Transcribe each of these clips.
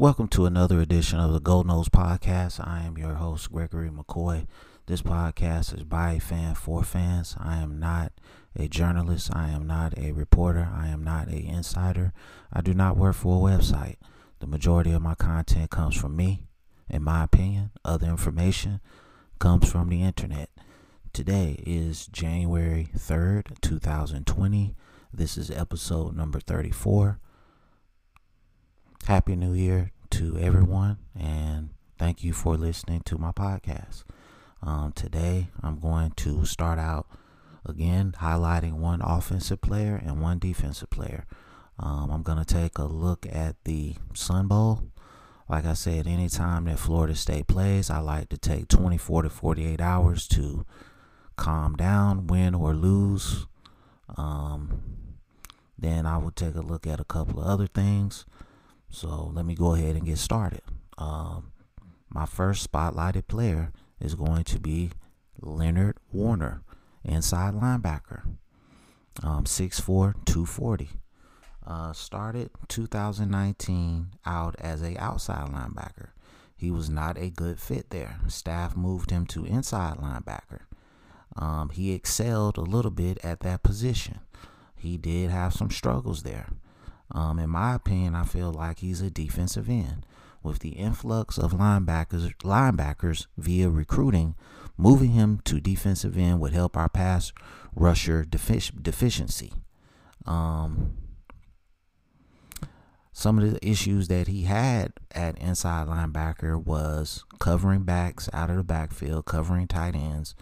Welcome to another edition of the Gold Nose Podcast. I am your host, Gregory McCoy. This podcast is by a fan for fans. I am not a journalist. I am not a reporter. I am not a insider. I do not work for a website. The majority of my content comes from me, in my opinion. Other information comes from the internet. Today is January 3rd, 2020. This is episode number 34. Happy New Year to everyone, and thank you for listening to my podcast. Um, today, I'm going to start out again highlighting one offensive player and one defensive player. Um, I'm going to take a look at the Sun Bowl. Like I said, anytime that Florida State plays, I like to take 24 to 48 hours to calm down, win or lose. Um, then I will take a look at a couple of other things. So let me go ahead and get started. Um, my first spotlighted player is going to be Leonard Warner, inside linebacker, um, 6'4", 240. Uh, started 2019 out as a outside linebacker. He was not a good fit there. Staff moved him to inside linebacker. Um, he excelled a little bit at that position. He did have some struggles there. Um, in my opinion, I feel like he's a defensive end. With the influx of linebackers, linebackers via recruiting, moving him to defensive end would help our pass rusher defic- deficiency. Um, some of the issues that he had at inside linebacker was covering backs out of the backfield, covering tight ends,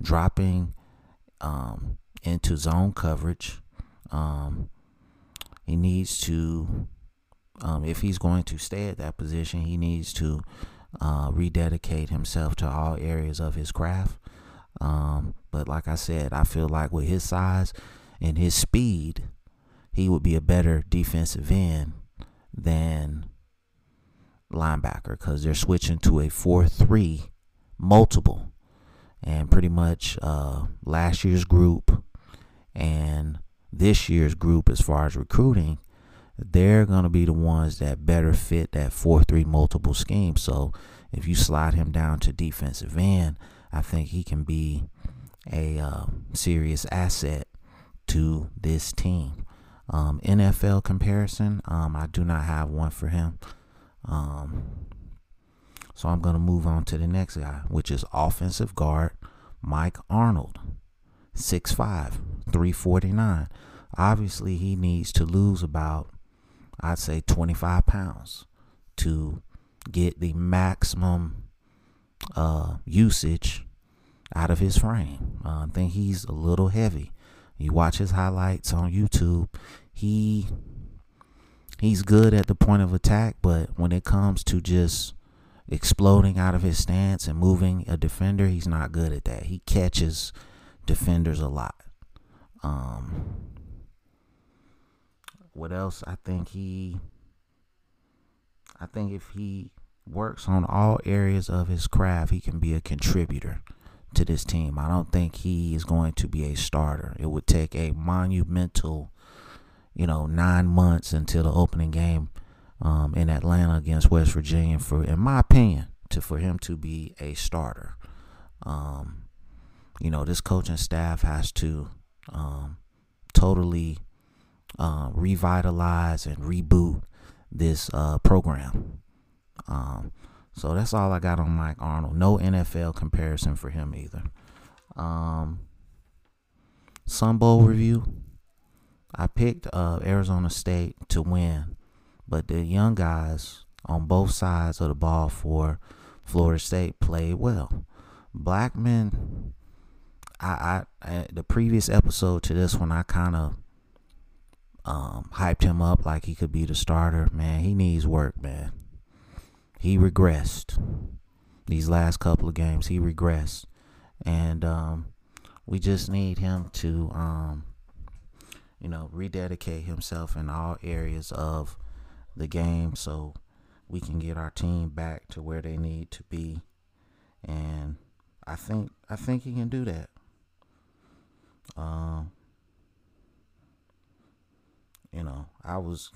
dropping um, into zone coverage. Um, he needs to, um, if he's going to stay at that position, he needs to uh, rededicate himself to all areas of his craft. Um, but like I said, I feel like with his size and his speed, he would be a better defensive end than linebacker because they're switching to a 4 3 multiple. And pretty much uh, last year's group and this year's group, as far as recruiting, they're going to be the ones that better fit that 4 3 multiple scheme. So if you slide him down to defensive end, I think he can be a uh, serious asset to this team. Um, NFL comparison, um, I do not have one for him. Um, so I'm going to move on to the next guy, which is offensive guard Mike Arnold, 6'5, 349. Obviously, he needs to lose about, I'd say, 25 pounds to get the maximum uh, usage out of his frame. Uh, I think he's a little heavy. You watch his highlights on YouTube. He he's good at the point of attack, but when it comes to just exploding out of his stance and moving a defender, he's not good at that. He catches defenders a lot. Um, what else? I think he. I think if he works on all areas of his craft, he can be a contributor to this team. I don't think he is going to be a starter. It would take a monumental, you know, nine months until the opening game um, in Atlanta against West Virginia for, in my opinion, to for him to be a starter. Um, you know, this coaching staff has to um, totally uh, revitalize and reboot this uh, program. Um, so that's all I got on Mike Arnold. No NFL comparison for him either. Um, Sun Bowl review. I picked uh, Arizona State to win, but the young guys on both sides of the ball for Florida State played well. Blackman, I, I, I the previous episode to this one, I kind of um, hyped him up like he could be the starter. Man, he needs work, man. He regressed these last couple of games. He regressed, and um, we just need him to, um, you know, rededicate himself in all areas of the game so we can get our team back to where they need to be. And I think I think he can do that. Um, you know, I was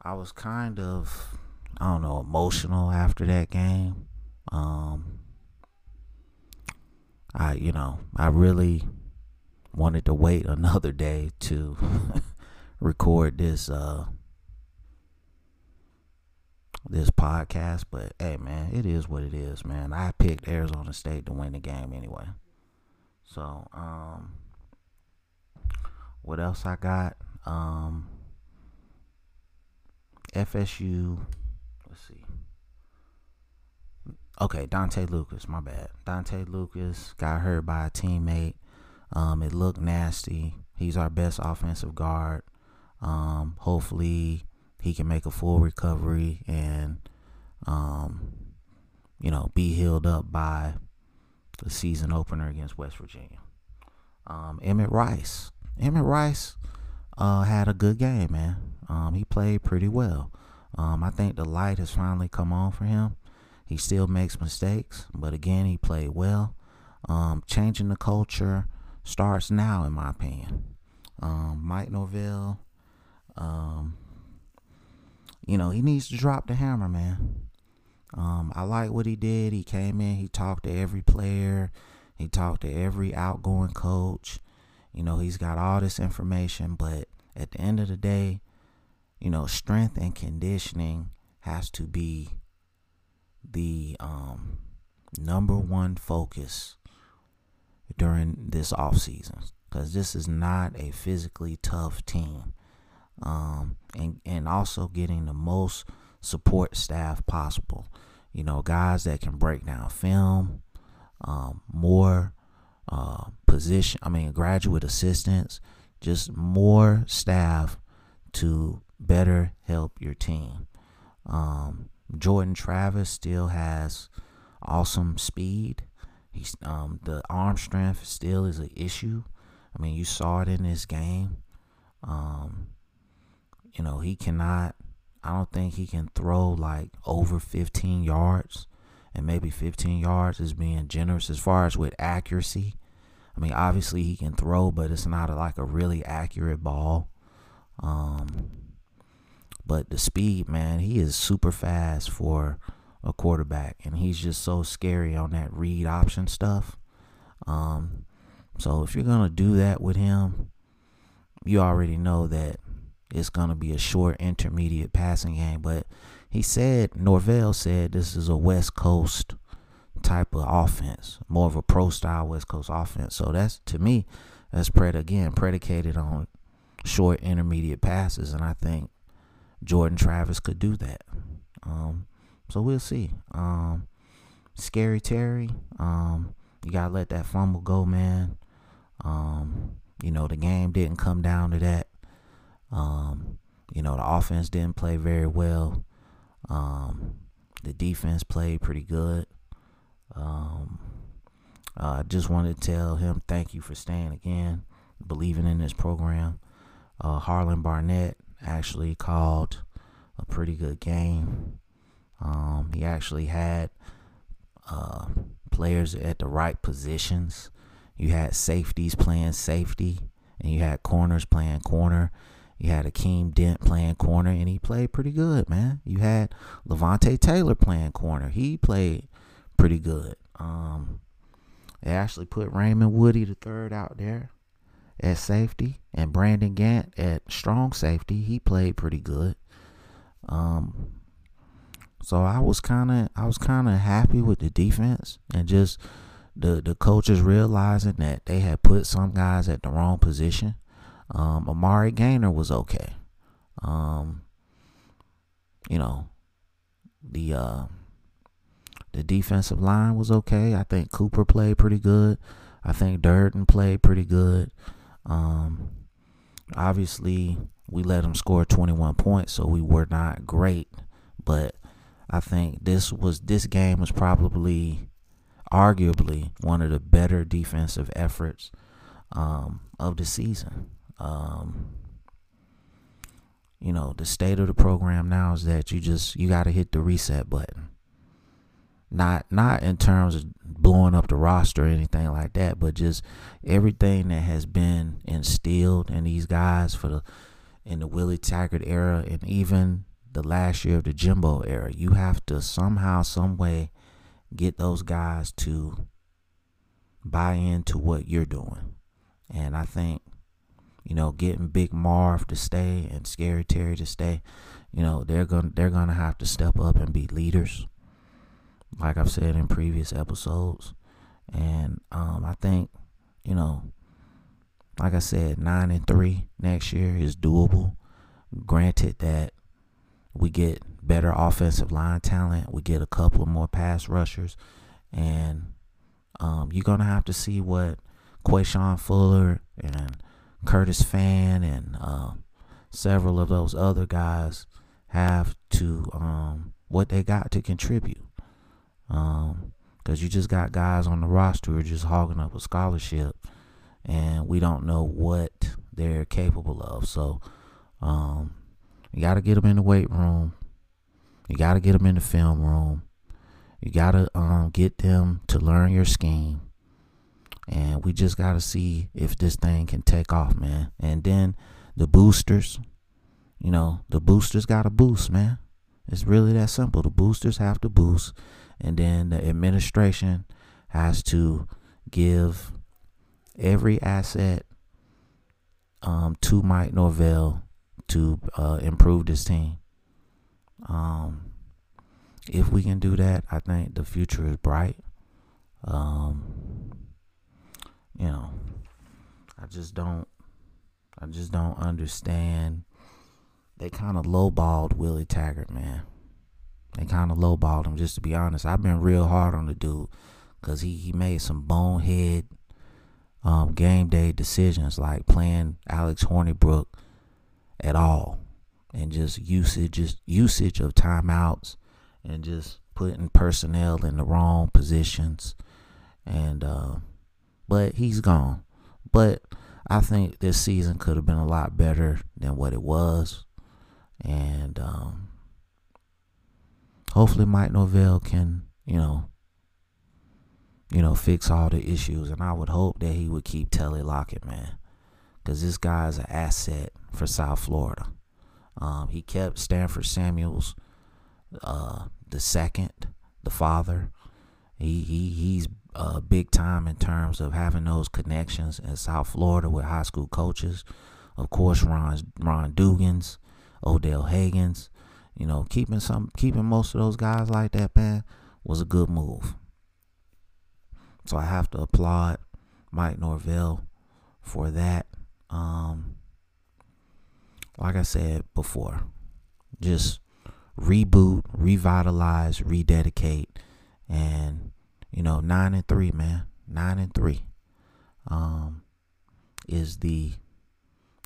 I was kind of I don't know emotional after that game. Um, I you know I really wanted to wait another day to record this uh this podcast, but hey man, it is what it is, man. I picked Arizona State to win the game anyway. So, um what else I got? Um FSU let's see. Okay, Dontae Lucas, my bad. Dontae Lucas got hurt by a teammate. Um, it looked nasty. He's our best offensive guard. Um, hopefully he can make a full recovery and um, you know, be healed up by the season opener against West Virginia. Um, Emmett Rice. Emmett Rice uh, had a good game, man. Um, he played pretty well. Um, I think the light has finally come on for him. He still makes mistakes, but again, he played well. Um, changing the culture starts now, in my opinion. Um, Mike Norvell, um, you know, he needs to drop the hammer, man. Um, I like what he did. He came in, he talked to every player, he talked to every outgoing coach. You know, he's got all this information, but at the end of the day, you know, strength and conditioning has to be the um, number one focus during this off season because this is not a physically tough team. Um, and and also getting the most support staff possible. You know, guys that can break down film, um, more uh, position. I mean, graduate assistants, just more staff to better help your team. Um, Jordan Travis still has awesome speed. He's um, the arm strength still is an issue. I mean, you saw it in this game. Um, you know, he cannot. I don't think he can throw like over 15 yards, and maybe 15 yards is being generous as far as with accuracy. I mean, obviously he can throw, but it's not a, like a really accurate ball. Um, but the speed, man, he is super fast for a quarterback, and he's just so scary on that read option stuff. Um, so if you're gonna do that with him, you already know that it's gonna be a short intermediate passing game. But he said Norvell said this is a West Coast type of offense, more of a pro style West Coast offense. So that's to me, that's pred again predicated on short intermediate passes, and I think Jordan Travis could do that. Um, so we'll see. Um, Scary Terry, um, you gotta let that fumble go, man. Um, you know the game didn't come down to that. Um, you know the offense didn't play very well. Um, the defense played pretty good. Um, I uh, just wanted to tell him thank you for staying again, believing in this program. Uh, Harlon Barnett, actually called a pretty good game. Um, he actually had uh, players at the right positions. You had safeties playing safety, and you had corners playing corner. You had Akeem Dent playing corner, and he played pretty good, man. You had Levonta Taylor playing corner. He played pretty good. Um, they actually put Raymond Woodie the third out there at safety and Brendan Gant at strong safety. He played pretty good. Um, so I was kind of I was kind of happy with the defense and just the the coaches realizing that they had put some guys at the wrong position. Um, Amari Gainer was okay. Um, you know, the uh, the defensive line was okay. I think Cooper played pretty good. I think Durden played pretty good. Um, obviously, we let them score 21 points, so we were not great. But I think this was this game was probably, arguably, one of the better defensive efforts um, of the season. Um, you know, the state of the program now is that you just you got to hit the reset button. Not not in terms of blowing up the roster or anything like that, but just everything that has been instilled in these guys for the in the Willie Taggart era and even the last year of the Jimbo era. You have to somehow, some way, get those guys to buy into what you're doing. And I think, you know, getting Big Marv to stay and Scary Terry to stay, you know, they're gonna they're gonna have to step up and be leaders. Like I've said in previous episodes. And um, I think, you know, like I said, nine and three next year is doable. Granted that we get better offensive line talent, we get a couple of more pass rushers, and um, you're gonna have to see what Quashon Fuller and Curtis Fan and uh, several of those other guys have to um, what they got to contribute. Um, because you just got guys on the roster just hogging up a scholarship, and we don't know what they're capable of. So, um, you got to get them in the weight room. You got to get them in the film room. You got to um, get them to learn your scheme. And we just got to see if this thing can take off, man. And then the boosters, you know, the boosters got to boost, man. It's really that simple. The boosters have to boost. And then the administration has to give every asset um, to Mike Norvell to uh, improve this team. Um, if we can do that, I think the future is bright. Um, you know, I just don't, I just don't understand. They kind of lowballed Willie Taggart, man. They kind of lowballed him, just to be honest. I've been real hard on the dude because he, he made some bonehead um, game day decisions like playing Alex Hornibrook at all and just usage just usage of timeouts and just putting personnel in the wrong positions and uh, but he's gone but i think this season could have been a lot better than what it was and um, hopefully mike Norvell can you know you know fix all the issues and i would hope that he would keep Telly Lockette man because this guy's an asset for South Florida. Um, he kept Stanford Samuels, uh, the second, the father. He he he's uh, big time in terms of having those connections in South Florida with high school coaches. Of course, Ron Ron Dugans, Odell Haggins. You know, keeping some keeping most of those guys like that, man, was a good move. So I have to applaud Mike Norvell for that. Um, like I said before, just reboot, revitalize, rededicate, and you know, nine and three, man, nine and three, um, is the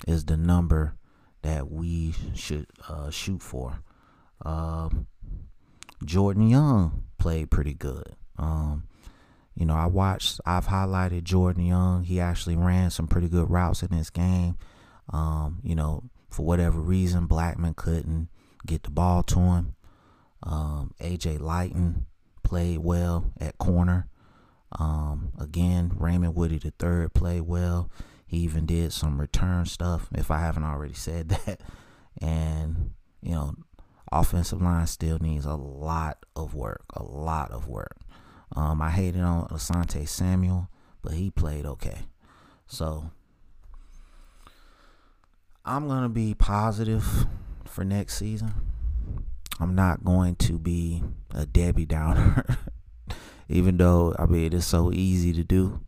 is the number that we should uh, shoot for. Um, Jordan Young played pretty good. Um, you know, I watched, I've highlighted Jordan Young. He actually ran some pretty good routes in this game. Um, you know, for whatever reason, Blackman couldn't get the ball to him. Um, AJ Lytton played well at corner. Um, again, Raymond Woodie third played well. He even did some return stuff, if I haven't already said that. And, you know, offensive line still needs a lot of work, a lot of work. Um, I hated on Asante Samuel, but he played okay. So I'm gonna be positive for next season. I'm not going to be a Debbie Downer, even though I mean it's so easy to do.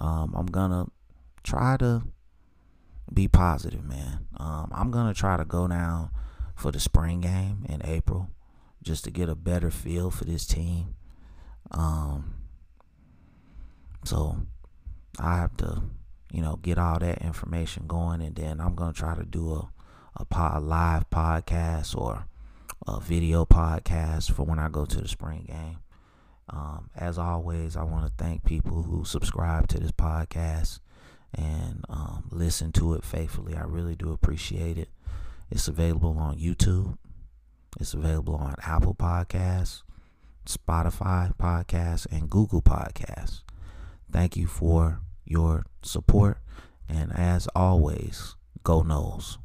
Um, I'm gonna try to be positive, man. Um, I'm gonna try to go down for the spring game in April just to get a better feel for this team. Um, so I have to, you know, get all that information going, and then I'm gonna try to do a a, pod, live podcast or a video podcast for when I go to the spring game. Um, as always, I want to thank people who subscribe to this podcast and um, listen to it faithfully. I really do appreciate it. It's available on YouTube. It's available on Apple Podcasts. Spotify podcasts, and Google podcasts. Thank you for your support. And as always, go Noles.